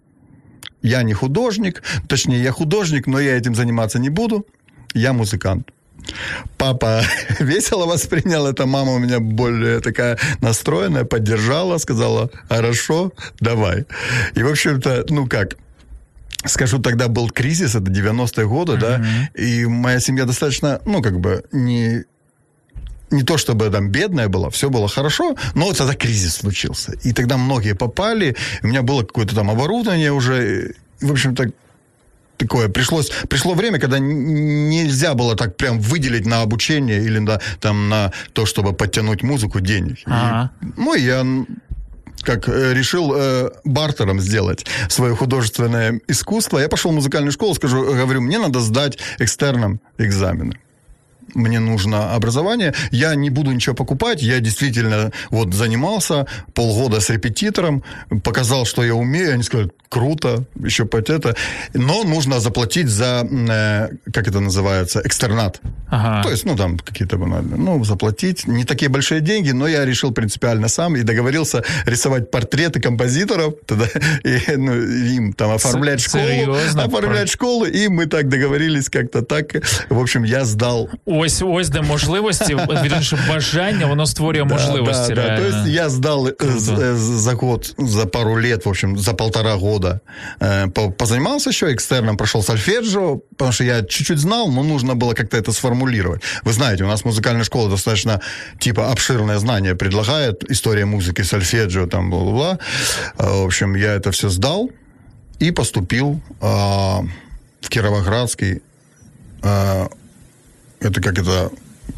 я не художник, точнее, я художник, но я этим заниматься не буду, я музыкант. Папа весело воспринял это, мама у меня более такая настроенная, поддержала, сказала, хорошо, давай. И, в общем-то, ну как, скажу, тогда был кризис, это 90-е годы, mm-hmm. да, и моя семья достаточно, ну, как бы, не не то чтобы там бедная была, все было хорошо, но вот тогда кризис случился. И тогда многие попали, у меня было какое-то там оборудование уже, и, в общем-то, такое пришлось пришло время, когда нельзя было так прям выделить на обучение или на там на то, чтобы подтянуть музыку денег. Ага. И, ну я как э, решил э, бартером сделать свое художественное искусство. Я пошел в музыкальную школу, скажу, говорю, мне надо сдать экстерном экзамены мне нужно образование, я не буду ничего покупать, я действительно вот занимался полгода с репетитором, показал, что я умею, они сказали, круто, еще под это, но нужно заплатить за, э, как это называется, экстернат. Ага. То есть, ну, там какие-то, ну, заплатить, не такие большие деньги, но я решил принципиально сам и договорился рисовать портреты композиторов, тогда, и, ну, им там оформлять школу, Серьезно? оформлять школу, и мы так договорились как-то так. В общем, я сдал ось ось де можливості, вірніше бажання, воно створює можливості. Да, да, то есть я сдал э, э, за год, за пару лет, в общем, за полтора года э, позанимался еще экстерном, прошел сольфеджио, потому что я чуть-чуть знал, но нужно было как-то это сформулировать. Вы знаете, у нас музыкальная школа достаточно, типа, обширное знание предлагает, история музыки, сольфеджио, там, бла-бла-бла. В общем, я это все сдал и поступил в Кировоградский это как это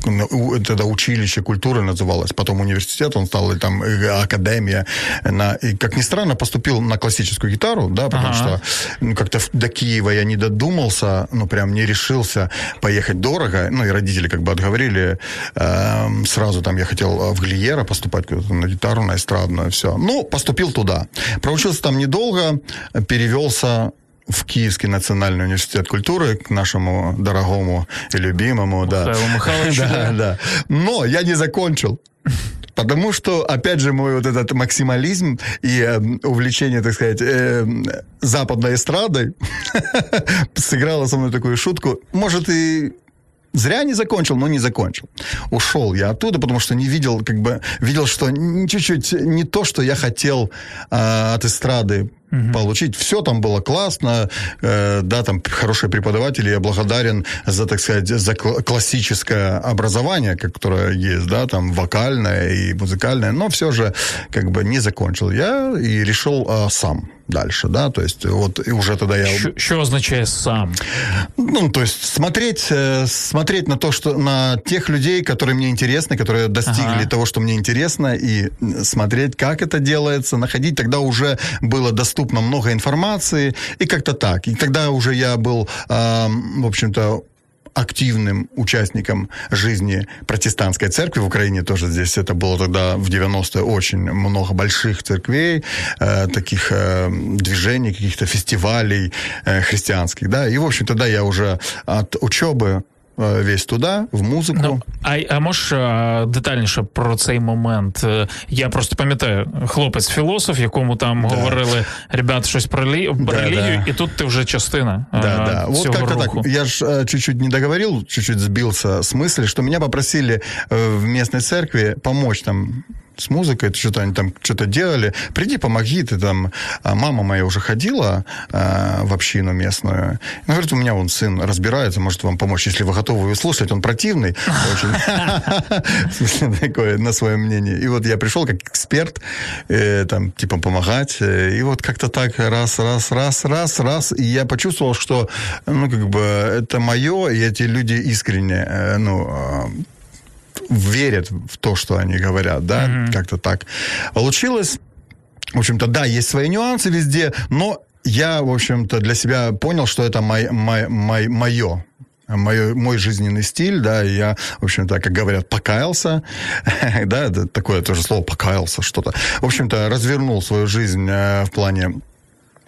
это училище культуры называлось, потом университет, он стал, там, академия. На, и, как ни странно, поступил на классическую гитару, да, потому ага. что ну, как-то до Киева я не додумался, ну, прям не решился поехать дорого, ну, и родители как бы отговорили. Э, сразу там я хотел в Глиера поступать на гитару, на эстрадную, все. Ну, поступил туда. Проучился там недолго, перевелся в Киевский национальный университет культуры к нашему дорогому и любимому. Да. Да, да. Но я не закончил. Потому что, опять же, мой вот этот максимализм и э, увлечение, так сказать, э, западной эстрадой сыграло со мной такую шутку. Может, и Зря не закончил, но не закончил. Ушел я оттуда, потому что не видел, как бы, видел, что чуть-чуть не то, что я хотел э, от эстрады угу. получить. Все там было классно, э, да, там хорошие преподаватели, я благодарен за, так сказать, за классическое образование, которое есть, да, там вокальное и музыкальное, но все же как бы не закончил я и решил э, сам дальше, да, то есть вот и уже тогда я... Что означает сам? Ну, то есть смотреть, э, смотреть на то, что на тех людей, которые мне интересны, которые достигли ага. того, что мне интересно, и смотреть, как это делается, находить, тогда уже было доступно много информации, и как-то так. И тогда уже я был, э, в общем-то, активным участником жизни протестантской церкви в Украине тоже здесь. Это было тогда в 90-е очень много больших церквей, э, таких э, движений, каких-то фестивалей э, христианских, да, и, в общем, тогда я уже от учебы весь туди, в музику. Ну, А а можеш а, детальніше про цей момент? Е, я просто пам'ятаю, хлопець-філософ, якому там да. говорили ребят щось про, лі... про да, релігію, да. і тут ти вже частина. Да, а, да. Вот как-то так. Я же а, чуть-чуть не договорил, чуть-чуть сбился с мысли, что меня попросили в местной церкви помочь там с музыкой, что-то они там что-то делали. Приди, помоги, ты там... А мама моя уже ходила а, в общину местную. Она говорит, у меня вон сын разбирается, может вам помочь, если вы готовы его слушать. Он противный очень. Такое, на свое мнение. И вот я пришел как эксперт, э, там, типа, помогать. Э, и вот как-то так раз, раз, раз, раз, раз. И я почувствовал, что, ну, как бы, это мое, и эти люди искренне, э, ну, верят в то, что они говорят, да, mm-hmm. как-то так. Получилось, в общем-то, да, есть свои нюансы везде, но я, в общем-то, для себя понял, что это мой, мой, мой, мое, мой, мой жизненный стиль, да, и я, в общем-то, как говорят, покаялся, да, такое тоже слово покаялся, что-то. В общем-то, развернул свою жизнь э, в плане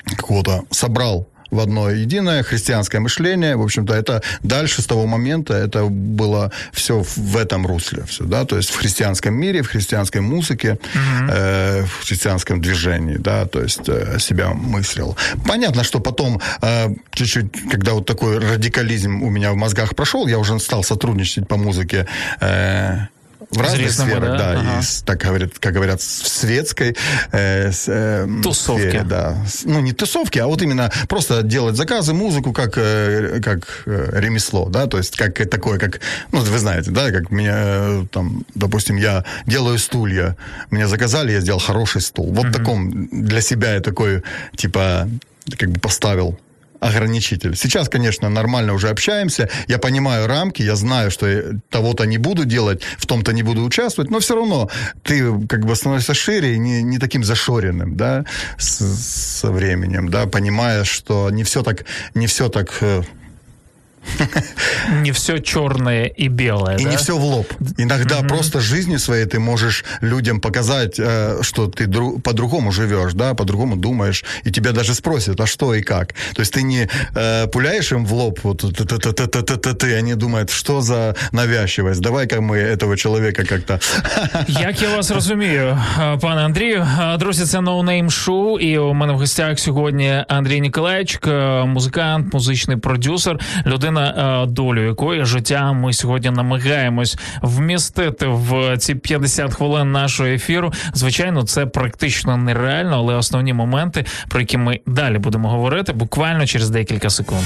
какого-то, собрал в одно единое христианское мышление. В общем-то, это дальше с того момента это было все в этом русле. Все, да? То есть в христианском мире, в христианской музыке, mm-hmm. э, в христианском движении, да, то есть э, себя мыслил. Понятно, что потом э, чуть-чуть, когда вот такой радикализм у меня в мозгах прошел, я уже стал сотрудничать по музыке э, в разных сферах, да, да ага. и, так говорят, как говорят, в светской э, э, тусовке. Сфере, да. Ну, не тусовки, а вот именно просто делать заказы, музыку как, э, как э, ремесло, да, то есть как такое, как, ну, вы знаете, да, как меня, э, там, допустим, я делаю стулья, меня заказали, я сделал хороший стул. Вот mm-hmm. таком для себя я такой, типа, как бы поставил ограничитель. Сейчас, конечно, нормально уже общаемся, я понимаю рамки, я знаю, что того-то не буду делать, в том-то не буду участвовать, но все равно ты как бы становишься шире и не, не таким зашоренным, да, с, со временем, да, понимаешь, что не все так, не все так э, не все черное и белое. И да? не все в лоб. Иногда mm-hmm. просто жизнью своей ты можешь людям показать, э, что ты дру- по-другому живешь, да, по-другому думаешь, и тебя даже спросят, а что и как. То есть ты не э, пуляешь им в лоб, вот ты, они думают, что за навязчивость, давай-ка мы этого человека как-то. Як я вас розумію, пане Андрію, друзі, це No Name Show, і у мене в гостях сьогодні Андрій Ніколаєчик, музикант, музичний продюсер, людина людина, е, долю якої життя ми сьогодні намагаємось вмістити в ці 50 хвилин нашого ефіру. Звичайно, це практично нереально, але основні моменти, про які ми далі будемо говорити, буквально через декілька секунд.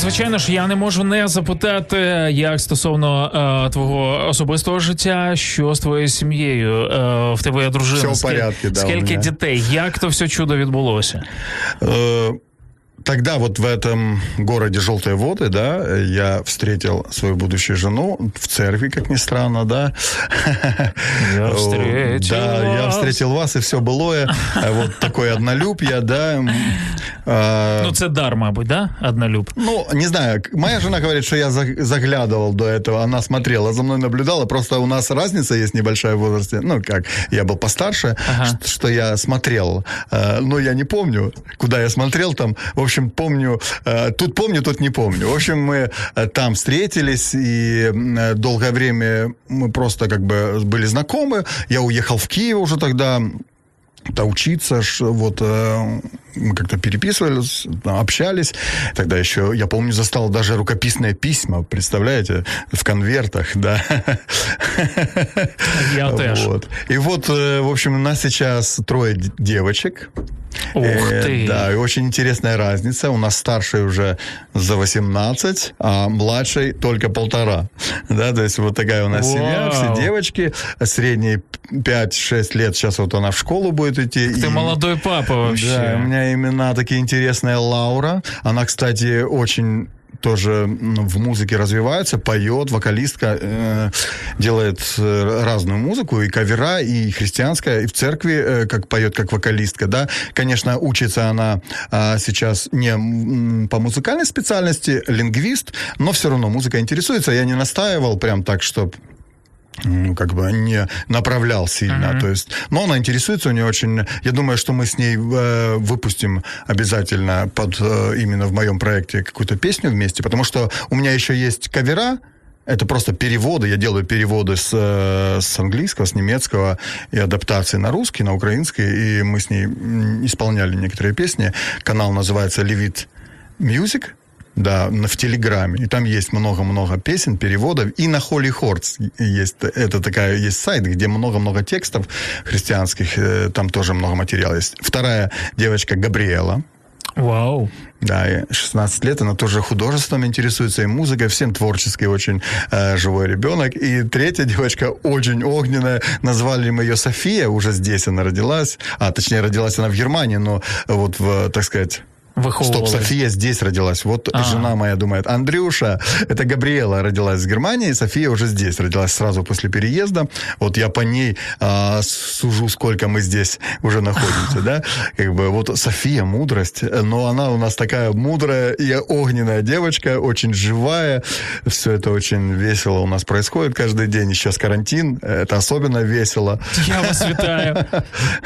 Звичайно ж, я не можу не запитати, як стосовно е, твого особистого життя, що з твоєю сім'єю е, в тебе є дружина. Все в порядку, да, Скільки дітей? Як то все чудо відбулося? Е, Тогда вот в этом городе Желтые воды, да, я встретил свою будущую жену в церкви, как ни странно, да. Я встретил Да, вас. я встретил вас, и все было. Вот такой однолюб я, да. А, ну, це дар, мабуть, да? Однолюб. Ну, не знаю. Моя жена говорит, что я заглядывал до этого. Она смотрела, за мной наблюдала. Просто у нас разница есть небольшая в возрасте. Ну, как, я был постарше, ага. что я смотрел. А, но я не помню, куда я смотрел там. В общем, помню, э, тут помню, тут не помню. В общем, мы э, там встретились, и э, долгое время мы просто как бы были знакомы. Я уехал в Киев уже тогда, то учиться, вот мы как-то переписывались, общались. Тогда еще, я помню, застал даже рукописные письма, представляете, в конвертах, да. Я тоже. Вот. И вот, в общем, у нас сейчас трое девочек. Ух э, ты. Да, и очень интересная разница. У нас старший уже за 18, а младший только полтора. Да, то есть вот такая у нас Вау. семья, все девочки. Средней 5-6 лет, сейчас вот она в школу будет идти. Ты и... молодой папа вообще. Да, у меня имена такие интересные. Лаура. Она, кстати, очень тоже в музыке развивается, поет, вокалистка, э, делает э, разную музыку, и кавера, и христианская, и в церкви, э, как поет, как вокалистка, да. Конечно, учится она э, сейчас не по музыкальной специальности, лингвист, но все равно музыка интересуется. Я не настаивал прям так, чтобы ну, как бы не направлял сильно. Uh-huh. То есть, но она интересуется, у нее очень... Я думаю, что мы с ней э, выпустим обязательно под э, именно в моем проекте какую-то песню вместе, потому что у меня еще есть кавера, это просто переводы. Я делаю переводы с, э, с английского, с немецкого и адаптации на русский, на украинский. И мы с ней исполняли некоторые песни. Канал называется Levit Music. Да, в Телеграме. И там есть много-много песен, переводов. И на Holy Horse есть, это такая, есть сайт, где много-много текстов христианских. Э, там тоже много материала есть. Вторая девочка Габриэла. Вау. Да, 16 лет, она тоже художеством интересуется и музыкой, всем творческий очень э, живой ребенок. И третья девочка очень огненная, назвали мы ее София, уже здесь она родилась, а точнее родилась она в Германии, но вот в, так сказать, Стоп, София здесь родилась. Вот а. жена моя думает, Андрюша, это Габриэла родилась в Германии, София уже здесь родилась сразу после переезда. Вот я по ней а, сужу, сколько мы здесь уже находимся, да. Как бы вот София мудрость, но она у нас такая мудрая и огненная девочка, очень живая. Все это очень весело у нас происходит каждый день. Сейчас карантин, это особенно весело. Я вас вітаю.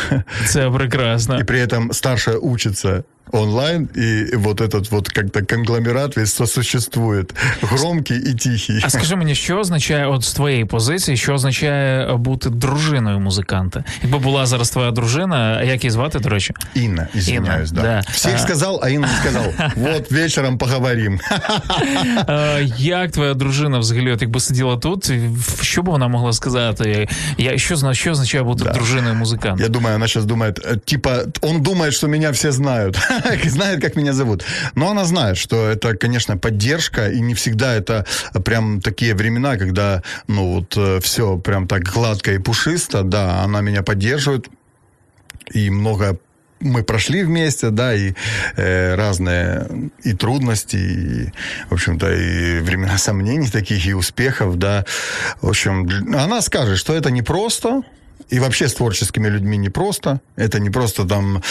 Це прекрасно. И при этом старшая учится онлайн, и вот этот вот как-то конгломерат весь сосуществует. Громкий і тихий. А скажи мені, що означає, от з твоєї позиції, що означає бути дружиною музиканта? Якби була зараз твоя дружина, як її звати, до речі? Інна, извиняюсь, Інна, да. да. Всіх а... сказав, а Інна не сказав. Вот вечором поговорим. Як твоя дружина взагалі, от якби сиділа тут, що б вона могла сказати? Я, що, що означає бути да. дружиною музиканта? Я думаю, она сейчас думает, типа, он думает, что меня все знают. знает, как меня зовут. Но она знает, что это, конечно, поддержка, и не всегда это прям такие времена, когда, ну, вот э, все прям так гладко и пушисто, да, она меня поддерживает, и много мы прошли вместе, да, и э, разные и трудности, и, в общем-то, и времена сомнений таких, и успехов, да. В общем, она скажет, что это непросто, и вообще с творческими людьми непросто. Это не просто там,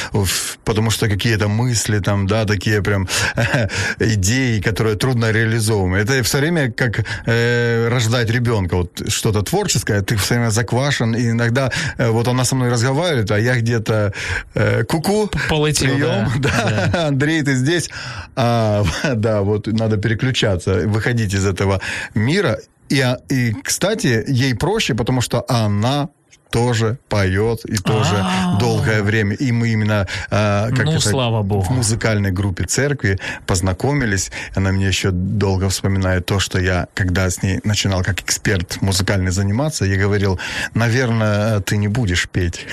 потому что какие-то мысли там, да, такие прям идеи, которые трудно реализовываемы. Это все время как э, рождать ребенка. Вот что-то творческое, ты все время заквашен. И иногда э, вот она со мной разговаривает, а я где-то э, куку, Полетел, прием, да. Да. да. Андрей, ты здесь? А, да, вот надо переключаться, выходить из этого мира. И, и, кстати, ей проще, потому что она тоже поет и тоже А-а-а. долгое время. И мы именно э, как ну, это, слава Богу. в музыкальной группе церкви познакомились. Она мне еще долго вспоминает то, что я, когда с ней начинал как эксперт музыкальный заниматься, я говорил, наверное, ты не будешь петь.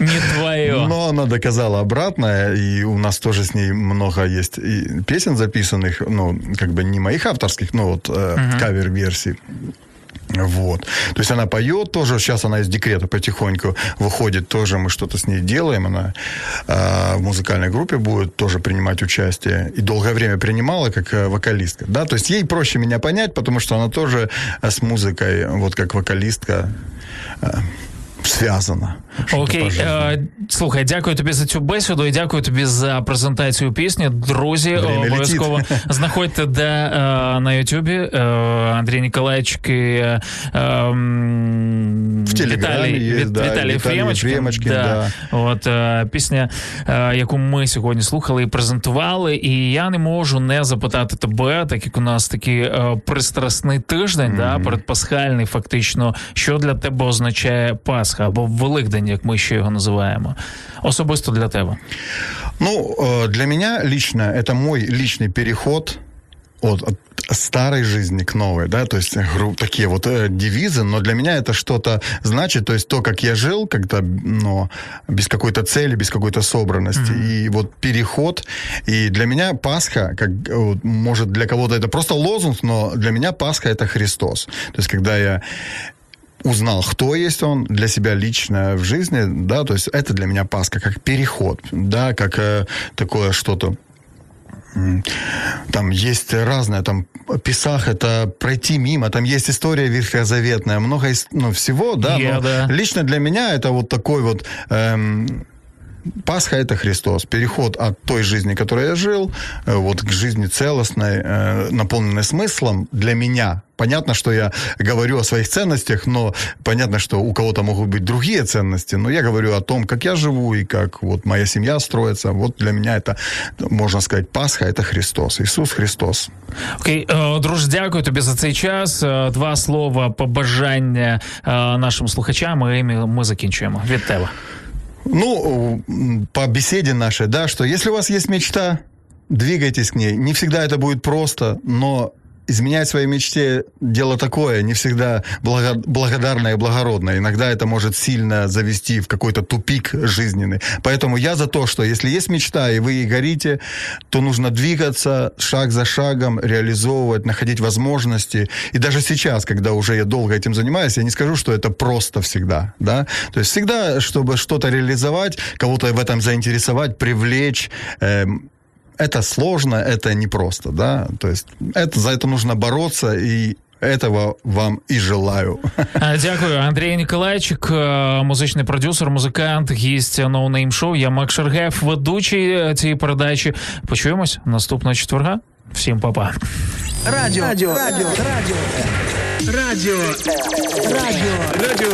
Не твое. Но она доказала обратное, и у нас тоже с ней много есть песен записанных, ну, как бы не моих авторских, но вот э, угу. кавер-версий. Вот. То есть она поет тоже, сейчас она из декрета потихоньку выходит, тоже мы что-то с ней делаем, она э, в музыкальной группе будет тоже принимать участие, и долгое время принимала как э, вокалистка, да, то есть ей проще меня понять, потому что она тоже с музыкой, вот как вокалистка, э, зв'язана. Окей, е, слухай, дякую тобі за цю бесіду і дякую тобі за презентацію пісні. Друзі, обов'язково знаходьте де е, на Ютубі е, Андрій Ніколаєчки е, в Віталій, є, да, Віталій Фремочкин. Да. Да. От е, пісня, е, яку ми сьогодні слухали і презентували. І я не можу не запитати тебе, так як у нас такий е, пристрасний тиждень, mm-hmm. да, передпасхальний, фактично, що для тебе означає Пасха або Великдень, як ми ще його називаємо. Особисто для тебе. Ну, для меня лично это мой личный переход от, от старой жизни к новой, да, то есть гру, такие вот э, девизы, но для меня это что-то значит, то есть то, как я жил, как-то, но без какой-то цели, без какой-то собранности, mm-hmm. и вот переход, и для меня Пасха, как, может для кого-то это просто лозунг, но для меня Пасха это Христос, то есть когда я узнал, кто есть он для себя лично в жизни, да, то есть это для меня Пасха, как переход, да, как э, такое что-то там есть разное, там Писах это пройти мимо, там есть история ветхозаветная, много ну, всего, да, yeah, да. лично для меня это вот такой вот эм, Пасха это Христос, переход от той жизни, которой я жил, э, вот к жизни целостной, э, наполненной смыслом для меня. Понятно, что я говорю о своих ценностях, но понятно, что у кого-то могут быть другие ценности, но я говорю о том, как я живу и как вот моя семья строится. Вот для меня это, можно сказать, Пасха – это Христос, Ісус Христос. Окей, okay. друже, дякую тобі за цей час. Два слова побажання нашим слухачам, і ми закінчуємо. Від тебе. Ну, по беседе нашей, да, что если у вас есть мечта, двигайтесь к ней. Не всегда это будет просто, но изменять своей мечте дело такое, не всегда благо, благодарное и благородное. Иногда это может сильно завести в какой-то тупик жизненный. Поэтому я за то, что если есть мечта, и вы ей горите, то нужно двигаться шаг за шагом, реализовывать, находить возможности. И даже сейчас, когда уже я долго этим занимаюсь, я не скажу, что это просто всегда. Да? То есть всегда, чтобы что-то реализовать, кого-то в этом заинтересовать, привлечь, э, это сложно, это непросто, да, то есть это, за это нужно бороться, и Этого вам і желаю. Дякую, Андрій Ніколайчик, музичний продюсер, музикант, гість No Name Show. Я Мак Шергев, ведучий цієї передачі. Почуємось наступного четверга. Всім па-па. Радіо. Радіо. Радіо. Радіо. Радіо. Радіо. Радіо.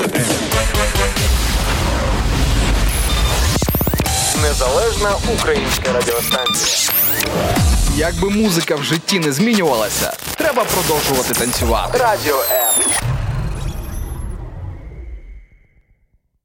Незалежна українська радіостанція. Якби музика в житті не змінювалася, треба продовжувати танцювати. Радіо М.